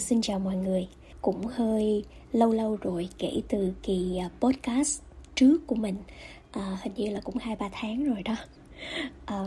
xin chào mọi người. Cũng hơi lâu lâu rồi kể từ kỳ à, podcast trước của mình, à, hình như là cũng hai ba tháng rồi đó. à,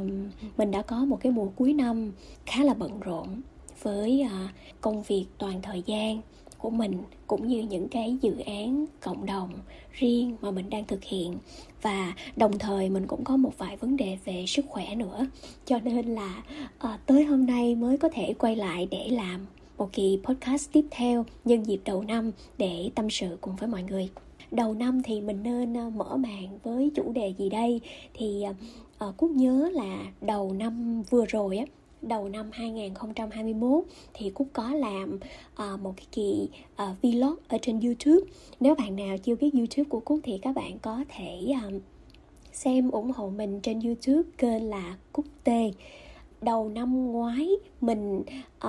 mình đã có một cái mùa cuối năm khá là bận rộn với à, công việc toàn thời gian của mình cũng như những cái dự án cộng đồng riêng mà mình đang thực hiện và đồng thời mình cũng có một vài vấn đề về sức khỏe nữa cho nên là à, tới hôm nay mới có thể quay lại để làm một kỳ podcast tiếp theo nhân dịp đầu năm để tâm sự cùng với mọi người đầu năm thì mình nên ờ, mở màn với chủ đề gì đây thì uh, Cúc nhớ là đầu năm vừa rồi á đầu năm 2021 thì Cúc có làm uh, một cái kỳ uh, vlog ở trên YouTube. Nếu bạn nào chưa biết YouTube của Cúc thì các bạn có thể um, xem ủng hộ mình trên YouTube kênh là Cúc T. Đầu năm ngoái mình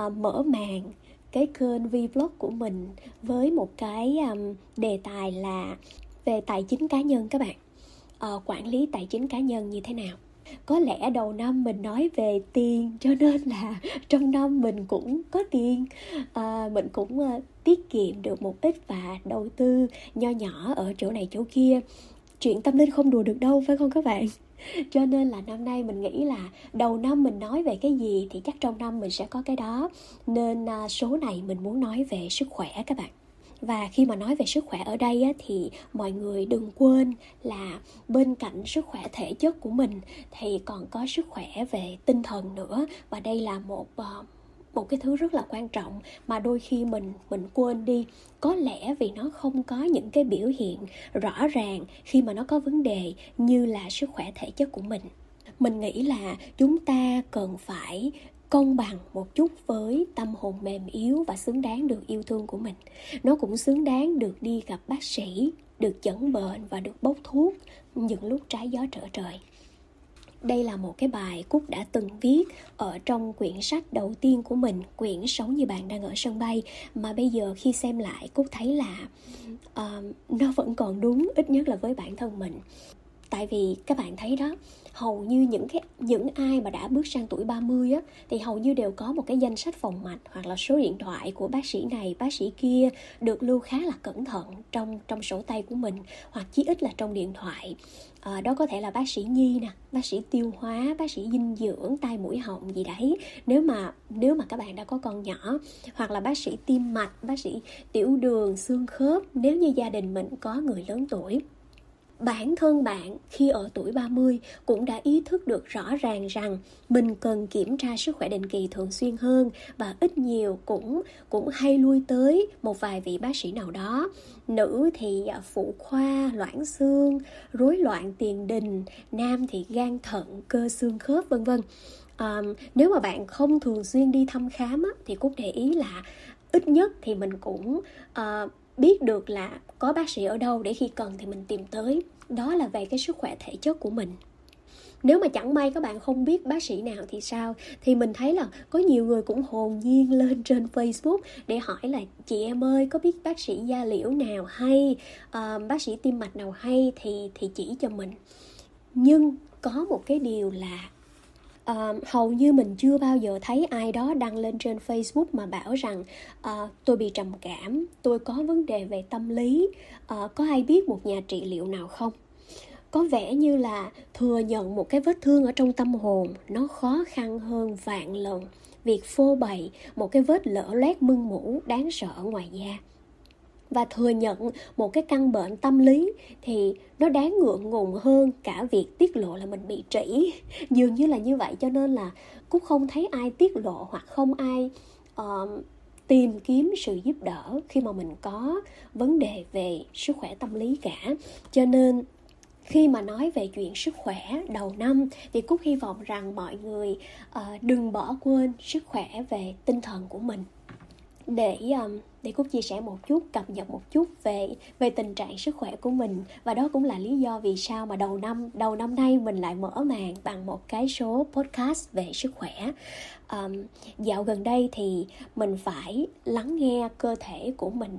uh, mở màn cái kênh vlog của mình với một cái um, đề tài là về tài chính cá nhân các bạn. Uh, quản lý tài chính cá nhân như thế nào? Có lẽ đầu năm mình nói về tiền cho nên là trong năm mình cũng có tiền. À, mình cũng uh, tiết kiệm được một ít và đầu tư nho nhỏ ở chỗ này chỗ kia. Chuyện tâm linh không đùa được đâu phải không các bạn? cho nên là năm nay mình nghĩ là đầu năm mình nói về cái gì thì chắc trong năm mình sẽ có cái đó. Nên à, số này mình muốn nói về sức khỏe các bạn. Và khi mà nói về sức khỏe ở đây á, thì mọi người đừng quên là bên cạnh sức khỏe thể chất của mình thì còn có sức khỏe về tinh thần nữa. Và đây là một ờ, một cái thứ rất là quan trọng mà đôi khi mình mình quên đi. Có lẽ vì nó không có những cái biểu hiện rõ ràng khi mà nó có vấn đề như là sức khỏe thể chất của mình. Mình nghĩ là chúng ta cần phải công bằng một chút với tâm hồn mềm yếu và xứng đáng được yêu thương của mình. Nó cũng xứng đáng được đi gặp bác sĩ, được chẩn bệnh và được bốc thuốc những lúc trái gió trở trời đây là một cái bài Cúc đã từng viết ở trong quyển sách đầu tiên của mình, quyển Sống như bạn đang ở sân bay mà bây giờ khi xem lại Cúc thấy là uh, nó vẫn còn đúng ít nhất là với bản thân mình. Tại vì các bạn thấy đó, hầu như những cái những ai mà đã bước sang tuổi 30 á thì hầu như đều có một cái danh sách phòng mạch hoặc là số điện thoại của bác sĩ này, bác sĩ kia được lưu khá là cẩn thận trong trong sổ tay của mình hoặc chí ít là trong điện thoại. À, đó có thể là bác sĩ nhi nè, bác sĩ tiêu hóa, bác sĩ dinh dưỡng, tai mũi họng gì đấy. Nếu mà nếu mà các bạn đã có con nhỏ hoặc là bác sĩ tim mạch, bác sĩ tiểu đường, xương khớp nếu như gia đình mình có người lớn tuổi bản thân bạn khi ở tuổi 30 cũng đã ý thức được rõ ràng rằng mình cần kiểm tra sức khỏe định kỳ thường xuyên hơn và ít nhiều cũng cũng hay lui tới một vài vị bác sĩ nào đó. Nữ thì à, phụ khoa, loãng xương, rối loạn tiền đình, nam thì gan thận, cơ xương khớp vân vân. À, nếu mà bạn không thường xuyên đi thăm khám á, thì cũng để ý là ít nhất thì mình cũng uh, biết được là có bác sĩ ở đâu để khi cần thì mình tìm tới. Đó là về cái sức khỏe thể chất của mình. Nếu mà chẳng may các bạn không biết bác sĩ nào thì sao? Thì mình thấy là có nhiều người cũng hồn nhiên lên trên facebook để hỏi là chị em ơi có biết bác sĩ da liễu nào hay? Uh, bác sĩ tim mạch nào hay? Thì thì chỉ cho mình. Nhưng có một cái điều là uh, hầu như mình chưa bao giờ thấy ai đó đăng lên trên Facebook mà bảo rằng uh, tôi bị trầm cảm, tôi có vấn đề về tâm lý, uh, có ai biết một nhà trị liệu nào không? Có vẻ như là thừa nhận một cái vết thương ở trong tâm hồn nó khó khăn hơn vạn lần. Việc phô bày một cái vết lở loét mưng mủ đáng sợ ở ngoài da và thừa nhận một cái căn bệnh tâm lý thì nó đáng ngượng ngùng hơn cả việc tiết lộ là mình bị trĩ. Dường như là như vậy cho nên là cũng không thấy ai tiết lộ hoặc không ai uh, tìm kiếm sự giúp đỡ khi mà mình có vấn đề về sức khỏe tâm lý cả. Cho nên khi mà nói về chuyện sức khỏe đầu năm thì cúc hy vọng rằng mọi người uh, đừng bỏ quên sức khỏe về tinh thần của mình để um, để cúc chia sẻ một chút cập nhật một chút về về tình trạng sức khỏe của mình. Và đó cũng là lý do vì sao mà đầu năm đầu năm nay mình lại mở màn bằng một cái số podcast về sức khỏe. Um, dạo gần đây thì mình phải lắng nghe cơ thể của mình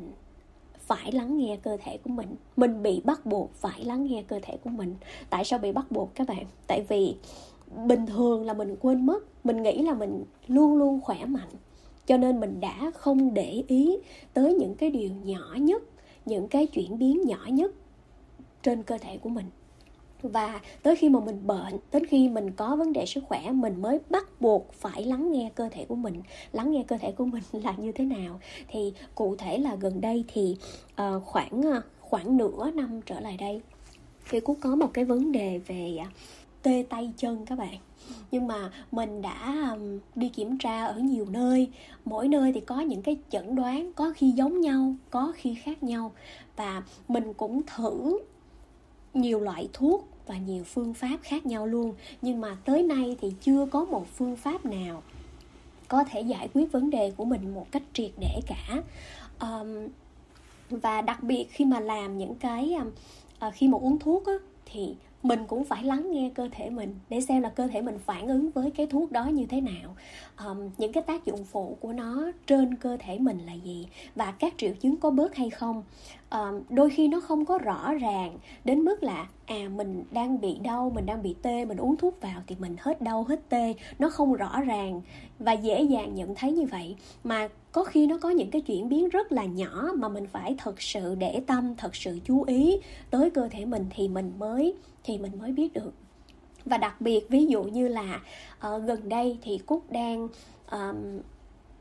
phải lắng nghe cơ thể của mình. Mình bị bắt buộc phải lắng nghe cơ thể của mình. Tại sao bị bắt buộc các bạn? Tại vì bình thường là mình quên mất mình nghĩ là mình luôn luôn khỏe mạnh cho nên mình đã không để ý tới những cái điều nhỏ nhất những cái chuyển biến nhỏ nhất trên cơ thể của mình. Và tới khi mà mình bệnh tới khi mình có vấn đề sức khỏe mình mới bắt buộc phải lắng nghe cơ thể của mình. Lắng nghe cơ thể của mình là như thế nào? Thì cụ thể là gần đây thì uh, khoảng ờ, khoảng nửa năm trở lại đây thì cũng có một cái vấn đề về à, tê tay chân các bạn. Nhưng mà mình đã đi kiểm tra ở nhiều nơi. Mỗi nơi thì có những cái chẩn đoán có khi giống nhau có khi khác nhau. Và mình cũng thử nhiều loại thuốc và nhiều phương pháp khác nhau luôn. Nhưng mà tới nay thì chưa có một phương pháp nào có thể giải quyết vấn đề của mình một cách triệt để cả. Um, và đặc biệt khi mà làm những cái uh, khi mà uống thuốc á, thì mình cũng phải lắng nghe cơ thể mình để xem là cơ thể mình phản ứng với cái thuốc đó như thế nào. Um, những cái tác dụng phụ của nó trên cơ thể mình là gì và các triệu chứng có bớt hay không. Um, đôi khi nó không có rõ ràng đến mức là à mình đang bị đau mình đang bị tê mình uống thuốc vào thì mình hết đau hết tê. Nó không rõ ràng và dễ dàng nhận thấy như vậy. Mà có khi nó có những cái chuyển biến rất là nhỏ mà mình phải thật sự để tâm thật sự chú ý tới cơ thể mình thì mình mới thì mình mới biết được. Và đặc biệt ví dụ như là uh, gần đây thì cúc đang um,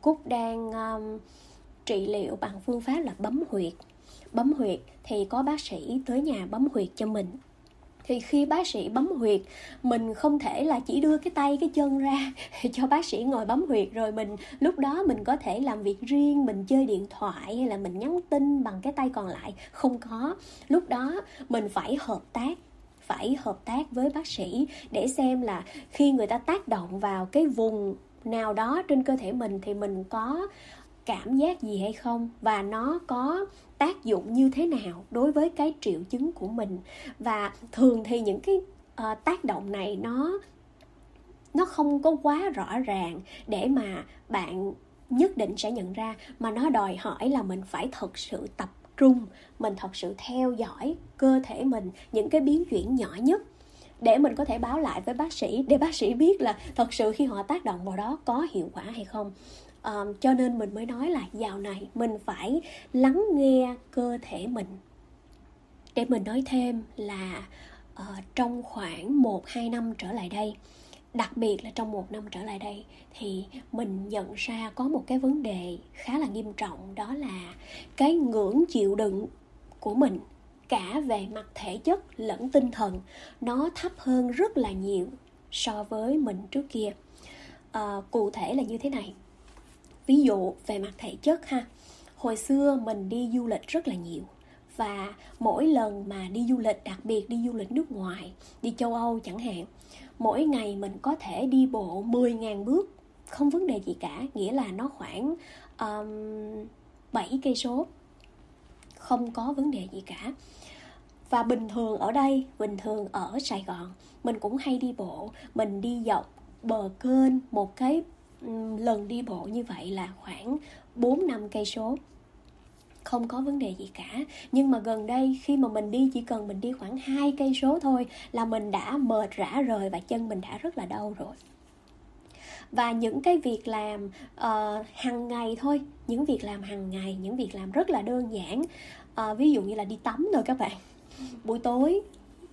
cúc đang um, trị liệu bằng phương pháp là bấm huyệt. Bấm huyệt thì có bác sĩ tới nhà bấm huyệt cho mình. Thì khi bác sĩ bấm huyệt mình không thể là chỉ đưa cái tay cái chân ra cho bác sĩ ngồi bấm huyệt. Rồi mình lúc đó mình có thể làm việc riêng mình chơi điện thoại hay là mình nhắn tin bằng cái tay còn lại. Không có. Lúc đó mình phải hợp tác phải hợp tác với bác sĩ để xem là khi người ta tác động vào cái vùng nào đó trên cơ thể mình thì mình có cảm giác gì hay không và nó có tác dụng như thế nào đối với cái triệu chứng của mình. Và thường thì những cái uh, tác động này nó nó không có quá rõ ràng để mà bạn nhất định sẽ nhận ra mà nó đòi hỏi là mình phải thật sự tập trung mình thật sự theo dõi cơ thể mình những cái biến chuyển nhỏ nhất để mình có thể báo lại với bác sĩ để bác sĩ biết là thật sự khi họ tác động vào đó có hiệu quả hay không. Um, cho nên mình mới nói là dạo này mình phải lắng nghe cơ thể mình. Để mình nói thêm là uh, trong khoảng một hai năm trở lại đây đặc biệt là trong một năm trở lại đây thì mình nhận ra có một cái vấn đề khá là nghiêm trọng đó là cái ngưỡng chịu đựng của mình cả về mặt thể chất lẫn tinh thần nó thấp hơn rất là nhiều so với mình trước kia. À, cụ thể là như thế này. Ví dụ về mặt thể chất ha hồi xưa mình đi du lịch rất là nhiều và mỗi lần mà đi du lịch đặc biệt đi du lịch nước ngoài đi châu âu chẳng hạn mỗi ngày mình có thể đi bộ 10.000 bước không vấn đề gì cả. Nghĩa là nó khoảng um, 7 cây số không có vấn đề gì cả. Và bình thường ở đây bình thường ở sài gòn mình cũng hay đi bộ. Mình đi dọc bờ kênh một cái lần đi bộ như vậy là khoảng 4 năm cây số không có vấn đề gì cả. Nhưng mà gần đây khi mà mình đi chỉ cần mình đi khoảng hai cây số thôi là mình đã mệt rã rời và chân mình đã rất là đau rồi. Và những cái việc làm uh, hàng ngày thôi những việc làm hàng ngày những việc làm rất là đơn giản. Uh, ví dụ như là đi tắm thôi các bạn. Buổi tối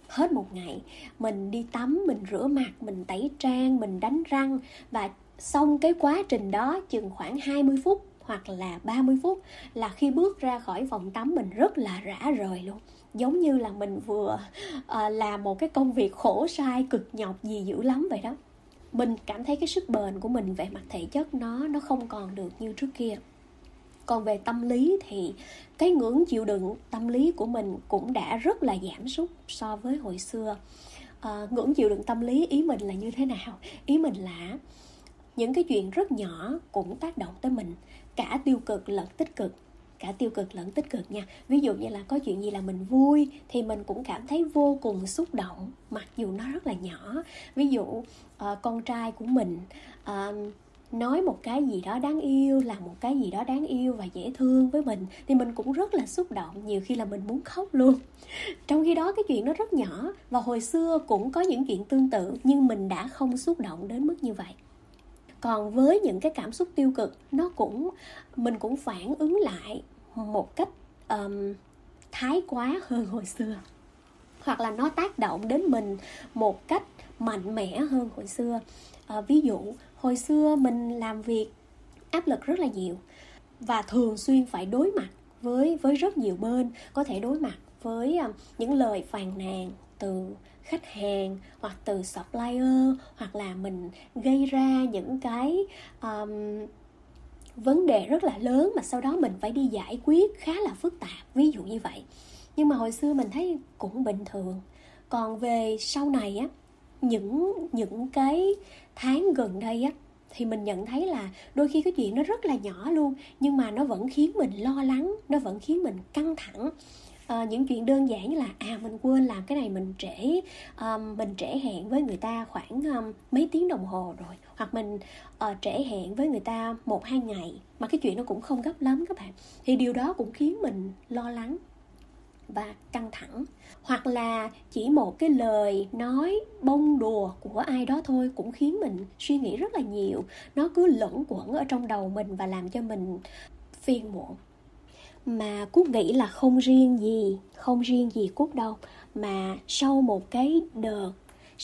hết một ngày mình đi tắm mình rửa mặt mình tẩy trang mình đánh răng. Và xong cái quá trình đó chừng khoảng 20 phút hoặc là 30 phút là khi bước ra khỏi phòng tắm mình rất là rã rời luôn. Giống như là mình vừa uh, làm một cái công việc khổ sai cực nhọc gì dữ lắm vậy đó. Mình cảm thấy cái sức bền của mình về mặt thể chất nó nó không còn được như trước kia. Còn về tâm lý thì cái ngưỡng chịu đựng tâm lý của mình cũng đã rất là giảm sút so với hồi xưa. À, ngưỡng chịu đựng tâm lý ý mình là như thế nào? Ý mình là những cái chuyện rất nhỏ cũng tác động tới mình cả tiêu cực lẫn tích cực. Cả tiêu cực lẫn tích cực nha. Ví dụ như là có chuyện gì là mình vui thì mình cũng cảm thấy vô cùng xúc động mặc dù nó rất là nhỏ. Ví dụ uh, con trai của mình uh, nói một cái gì đó đáng yêu là một cái gì đó đáng yêu và dễ thương với mình thì mình cũng rất là xúc động. Nhiều khi là mình muốn khóc luôn. Trong khi đó cái chuyện nó rất nhỏ và hồi xưa cũng có những chuyện tương tự nhưng mình đã không xúc động đến mức như vậy còn với những cái cảm xúc tiêu cực nó cũng mình cũng phản ứng lại một cách um, thái quá hơn hồi xưa. Hoặc là nó tác động đến mình một cách mạnh mẽ hơn hồi xưa. À, ví dụ hồi xưa mình làm việc áp lực rất là nhiều và thường xuyên phải đối mặt với với rất nhiều bên có thể đối mặt với những lời phàn nàn từ khách hàng hoặc từ supplier hoặc là mình gây ra những cái um, vấn đề rất là lớn mà sau đó mình phải đi giải quyết khá là phức tạp ví dụ như vậy. Nhưng mà hồi xưa mình thấy cũng bình thường. Còn về sau này á những những cái tháng gần đây á thì mình nhận thấy là đôi khi cái chuyện nó rất là nhỏ luôn nhưng mà nó vẫn khiến mình lo lắng nó vẫn khiến mình căng thẳng à, những chuyện đơn giản như là à mình quên làm cái này mình trễ um, mình trễ hẹn với người ta khoảng um, mấy tiếng đồng hồ rồi hoặc mình uh, trễ hẹn với người ta một hai ngày mà cái chuyện nó cũng không gấp lắm các bạn. Thì điều đó cũng khiến mình lo lắng và căng thẳng. Hoặc là chỉ một cái lời nói bông đùa của ai đó thôi cũng khiến mình suy nghĩ rất là nhiều. Nó cứ lẫn quẩn ở trong đầu mình và làm cho mình phiền muộn mà cúc nghĩ là không riêng gì không riêng gì cúc đâu. Mà sau một cái đợt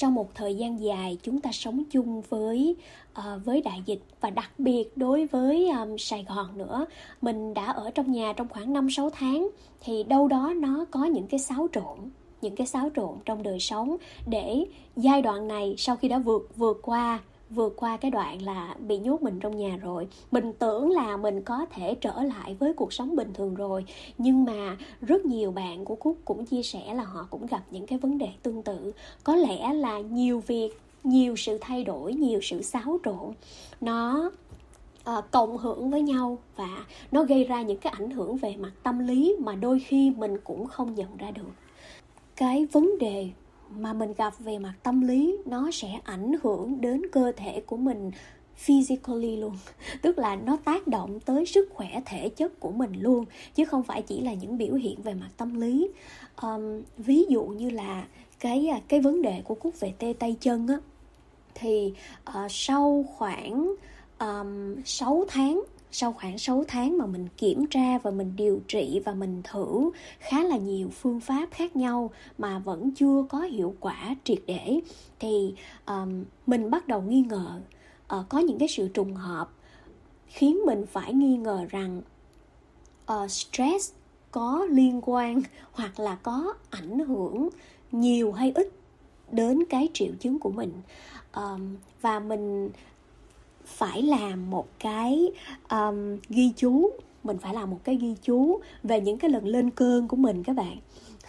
sau một thời gian dài chúng ta sống chung với uh, với đại dịch và đặc biệt đối với um, Sài Gòn nữa mình đã ở trong nhà trong khoảng 5 6 tháng thì đâu đó nó có những cái xáo trộn những cái xáo trộn trong đời sống để giai đoạn này sau khi đã vượt vượt qua vượt qua cái đoạn là bị nhốt mình trong nhà rồi. Mình tưởng là mình có thể trở lại với cuộc sống bình thường rồi nhưng mà rất nhiều bạn của cúc cũng chia sẻ là họ cũng gặp những cái vấn đề tương tự. Có lẽ là nhiều việc nhiều sự thay đổi nhiều sự xáo trộn nó uh, cộng hưởng với nhau và nó gây ra những cái ảnh hưởng về mặt tâm lý mà đôi khi mình cũng không nhận ra được. Cái vấn đề mà mình gặp về mặt tâm lý nó sẽ ảnh hưởng đến cơ thể của mình physically luôn. Tức là nó tác động tới sức khỏe thể chất của mình luôn chứ không phải chỉ là những biểu hiện về mặt tâm lý. Um, ví dụ như là cái à, cái vấn đề của cúc về tê tay chân á thì uh, sau khoảng um, 6 tháng sau khoảng 6 tháng mà mình kiểm tra và mình điều trị và mình thử khá là nhiều phương pháp khác nhau mà vẫn chưa có hiệu quả triệt để thì um, mình bắt đầu nghi ngờ. Uh, có những cái sự trùng hợp khiến mình phải nghi ngờ rằng uh, stress có liên quan hoặc là có ảnh hưởng nhiều hay ít đến cái triệu chứng của mình. Um, và mình phải làm một cái um, ghi chú. Mình phải làm một cái ghi chú về những cái lần lên cơn của mình các bạn.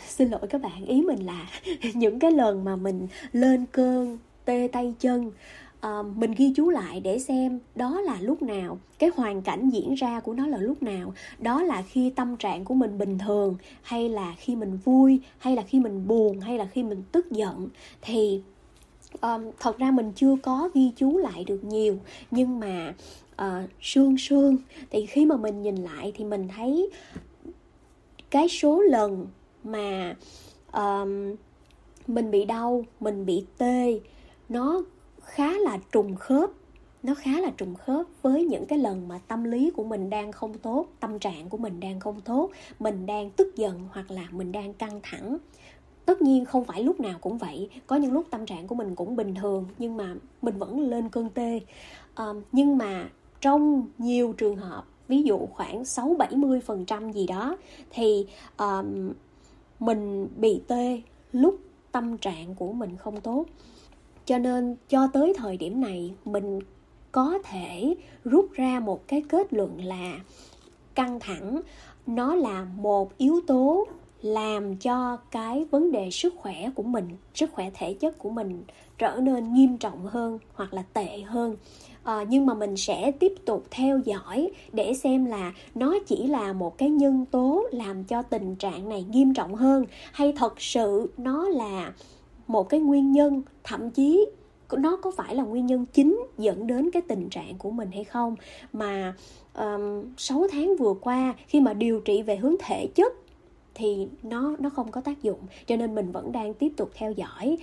Xin lỗi các bạn ý mình là những cái lần mà mình lên cơn tê tay chân uh, mình ghi chú lại để xem đó là lúc nào cái hoàn cảnh diễn ra của nó là lúc nào. Đó là khi tâm trạng của mình bình thường hay là khi mình vui hay là khi mình buồn hay là khi mình tức giận. Thì um, thật ra mình chưa có ghi chú lại được nhiều nhưng mà uh, sương sương. Thì khi mà mình nhìn lại thì mình thấy cái số lần mà um, mình bị đau mình bị tê nó khá là trùng khớp nó khá là trùng khớp với những cái lần mà tâm lý của mình đang không tốt tâm trạng của mình đang không tốt mình đang tức giận hoặc là mình đang căng thẳng tất nhiên không phải lúc nào cũng vậy. Có những lúc tâm trạng của mình cũng bình thường nhưng mà mình vẫn lên cơn tê. À, nhưng mà trong nhiều trường hợp ví dụ khoảng 6 70 phần trăm gì đó thì um, mình bị tê lúc tâm trạng của mình không tốt. Cho nên cho tới thời điểm này mình có thể rút ra một cái kết luận là căng thẳng. Nó là một yếu tố làm cho cái vấn đề sức khỏe của mình sức khỏe thể chất của mình trở nên nghiêm trọng hơn hoặc là tệ hơn. À, nhưng mà mình sẽ tiếp tục theo dõi để xem là nó chỉ là một cái nhân tố làm cho tình trạng này nghiêm trọng hơn hay thật sự nó là một cái nguyên nhân thậm chí nó có phải là nguyên nhân chính dẫn đến cái tình trạng của mình hay không? Mà um, 6 tháng vừa qua khi mà điều trị về hướng thể chất thì nó nó không có tác dụng, cho nên mình vẫn đang tiếp tục theo dõi.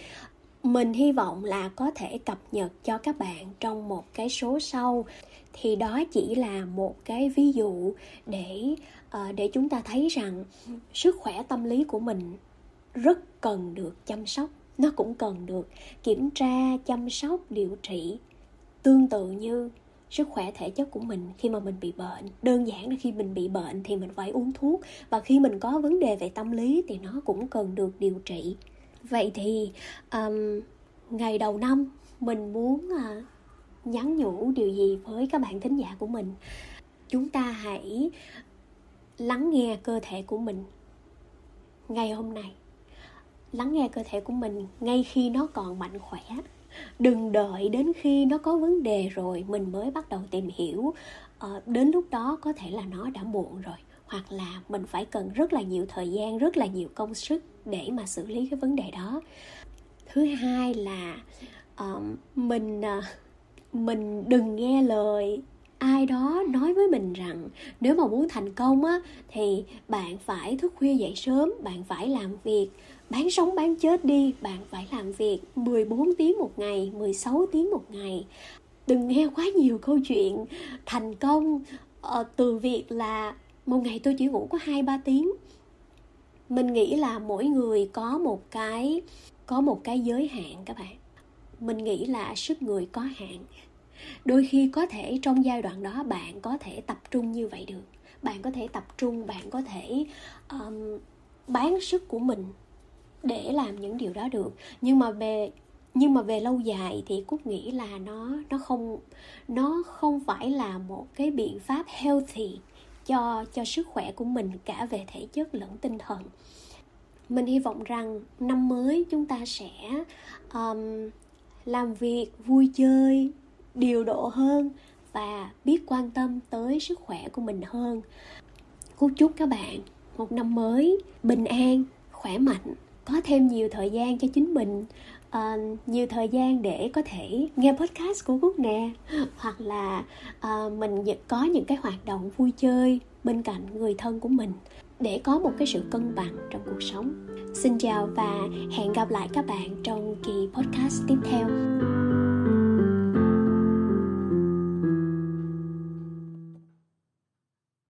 Mình hy vọng là có thể cập nhật cho các bạn trong một cái số sau. Thì đó chỉ là một cái ví dụ để ờ, để chúng ta thấy rằng sức khỏe tâm lý của mình rất cần được chăm sóc. Nó cũng cần được kiểm tra, chăm sóc, điều trị tương tự như sức khỏe thể chất của mình khi mà mình bị bệnh. Đơn giản là khi mình bị bệnh thì mình phải uống thuốc. Và khi mình có vấn đề về tâm lý thì nó cũng cần được điều trị. Vậy thì um, ngày đầu năm mình muốn uh, nhắn nhủ điều gì với các bạn thính giả của mình? Chúng ta hãy lắng nghe cơ thể của mình ngày hôm nay. Lắng nghe cơ thể của mình ngay khi nó còn mạnh khỏe đừng đợi đến khi nó có vấn đề rồi mình mới bắt đầu tìm hiểu. Ờ, đến lúc đó có thể là nó đã muộn rồi hoặc là mình phải cần rất là nhiều thời gian rất là nhiều công sức để mà xử lý cái vấn đề đó. Thứ hai là uh, mình uh, mình đừng nghe lời ai đó nói với mình rằng nếu mà muốn thành công á thì bạn phải thức khuya dậy sớm bạn phải làm việc bán sống bán chết đi bạn phải làm việc 14 tiếng một ngày 16 tiếng một ngày. Đừng nghe quá nhiều câu chuyện thành công uh, từ việc là một ngày tôi chỉ ngủ có hai ba tiếng. Mình nghĩ là mỗi người có một cái có một cái giới hạn các bạn. Mình nghĩ là sức người có hạn. Đôi khi có thể trong giai đoạn đó bạn có thể tập trung như vậy được. Bạn có thể tập trung bạn có thể um, bán sức của mình để làm những điều đó được. Nhưng mà về nhưng mà về lâu dài thì cúc nghĩ là nó nó không nó không phải là một cái biện pháp healthy cho cho sức khỏe của mình cả về thể chất lẫn tinh thần. Mình hy vọng rằng năm mới chúng ta sẽ um, làm việc vui chơi điều độ hơn và biết quan tâm tới sức khỏe của mình hơn. Cúc chúc các bạn một năm mới bình an khỏe mạnh có thêm nhiều thời gian cho chính mình uh, nhiều thời gian để có thể nghe podcast của quốc nè. Hoặc là uh, mình có những cái hoạt động vui chơi bên cạnh người thân của mình để có một cái sự cân bằng trong cuộc sống. Xin chào và hẹn gặp lại các bạn trong kỳ podcast tiếp theo.